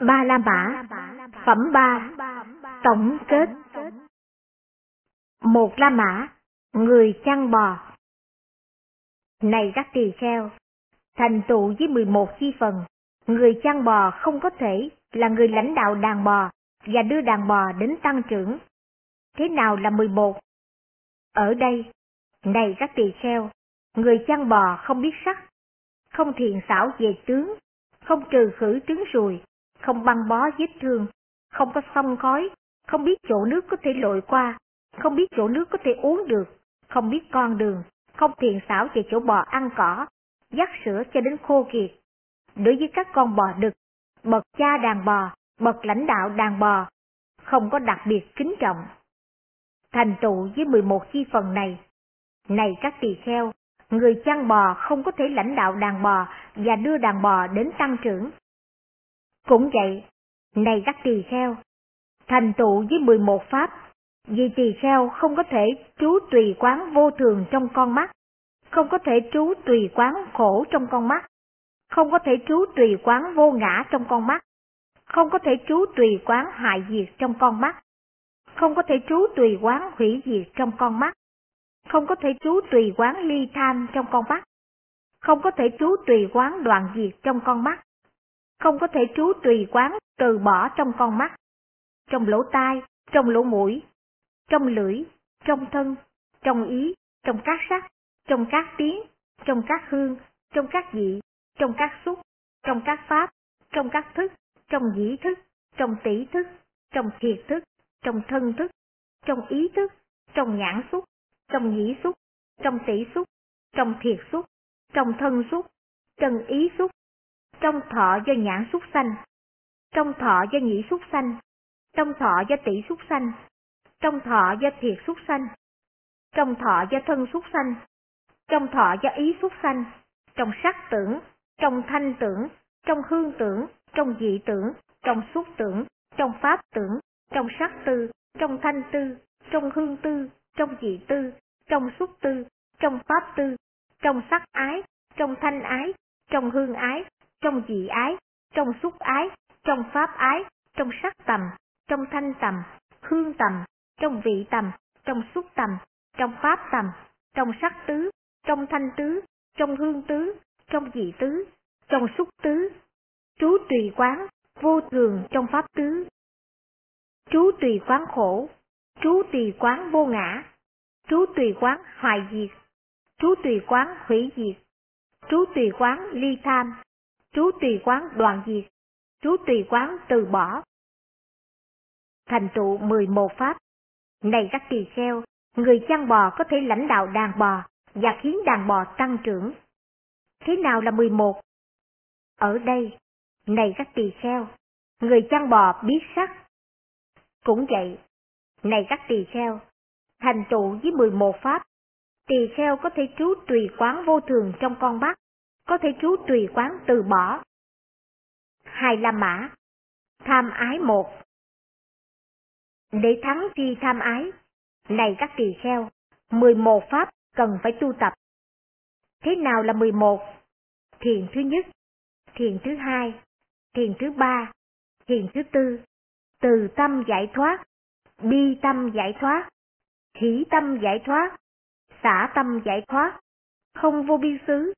Ba La Mã Phẩm ba Tổng kết Một La Mã Người chăn bò Này các tỳ kheo, thành tựu với 11 chi phần, người chăn bò không có thể là người lãnh đạo đàn bò và đưa đàn bò đến tăng trưởng. Thế nào là 11? Ở đây, này các tỳ kheo, người chăn bò không biết sắc, không thiện xảo về tướng, không trừ khử trứng ruồi, không băng bó vết thương, không có sông khói, không biết chỗ nước có thể lội qua, không biết chỗ nước có thể uống được, không biết con đường, không thiện xảo về chỗ bò ăn cỏ, dắt sữa cho đến khô kiệt. Đối với các con bò đực, bậc cha đàn bò, bậc lãnh đạo đàn bò, không có đặc biệt kính trọng. Thành tựu với 11 chi phần này, này các tỳ kheo, người chăn bò không có thể lãnh đạo đàn bò và đưa đàn bò đến tăng trưởng. Cũng vậy, này các tỳ kheo, thành tựu với 11 pháp, vì tỳ kheo không có thể trú tùy quán vô thường trong con mắt, không có thể trú tùy quán khổ trong con mắt, không có thể trú tùy quán vô ngã trong con mắt, không có thể trú tùy quán hại diệt trong con mắt, không có thể trú tùy quán hủy diệt trong con mắt, không có thể trú tùy quán ly tham trong con mắt, không có thể trú tùy quán đoạn diệt trong con mắt, không có thể trú tùy quán từ bỏ trong con mắt, trong lỗ tai, trong lỗ mũi, trong lưỡi, trong thân, trong ý, trong các sắc, trong các tiếng, trong các hương, trong các vị, trong các xúc, trong các pháp, trong các thức, trong dĩ thức, trong tỷ thức, trong thiệt thức, trong thân thức, trong ý thức, trong nhãn xúc, trong nhĩ xúc, trong tỷ xúc, trong thiệt xúc, trong thân xúc, trong ý xúc, trong thọ do nhãn xúc sanh, trong thọ do nhĩ xúc sanh, trong thọ do tỷ xúc sanh, trong thọ do thiệt xúc sanh, trong thọ do thân xúc sanh, trong thọ do ý xúc sanh, trong sắc tưởng, trong thanh tưởng, trong hương tưởng, trong dị tưởng, trong xúc tưởng, trong pháp tưởng, trong sắc tư, trong thanh tư, trong hương tư, trong dị tư, trong xúc tư, trong pháp tư, trong sắc ái, trong thanh ái, trong hương ái, trong dị ái, trong xúc ái, trong pháp ái, trong sắc tầm, trong thanh tầm, hương tầm, trong vị tầm, trong xúc tầm, trong pháp tầm, trong sắc tứ, trong thanh tứ, trong hương tứ, trong dị tứ, trong xúc tứ, trú tùy quán, vô thường trong pháp tứ. Trú tùy quán khổ, trú tùy quán vô ngã, trú tùy quán hoài diệt, trú tùy quán hủy diệt, trú tùy quán ly tham, trú tùy quán đoàn diệt, trú tùy quán từ bỏ. Thành tựu 11 pháp. Này các tỳ kheo, người chăn bò có thể lãnh đạo đàn bò và khiến đàn bò tăng trưởng. Thế nào là 11? Ở đây, này các tỳ kheo, người chăn bò biết sắc. Cũng vậy, này các tỳ kheo, thành tựu với 11 pháp, tỳ kheo có thể trú tùy quán vô thường trong con mắt, có thể chú tùy quán từ bỏ. Hai La Mã Tham ái một Để thắng chi tham ái, này các tỳ kheo, 11 pháp cần phải tu tập. Thế nào là 11? Thiền thứ nhất, thiền thứ hai, thiền thứ ba, thiền thứ tư, từ tâm giải thoát, bi tâm giải thoát, hỷ tâm giải thoát, xả tâm giải thoát, không vô biên xứ,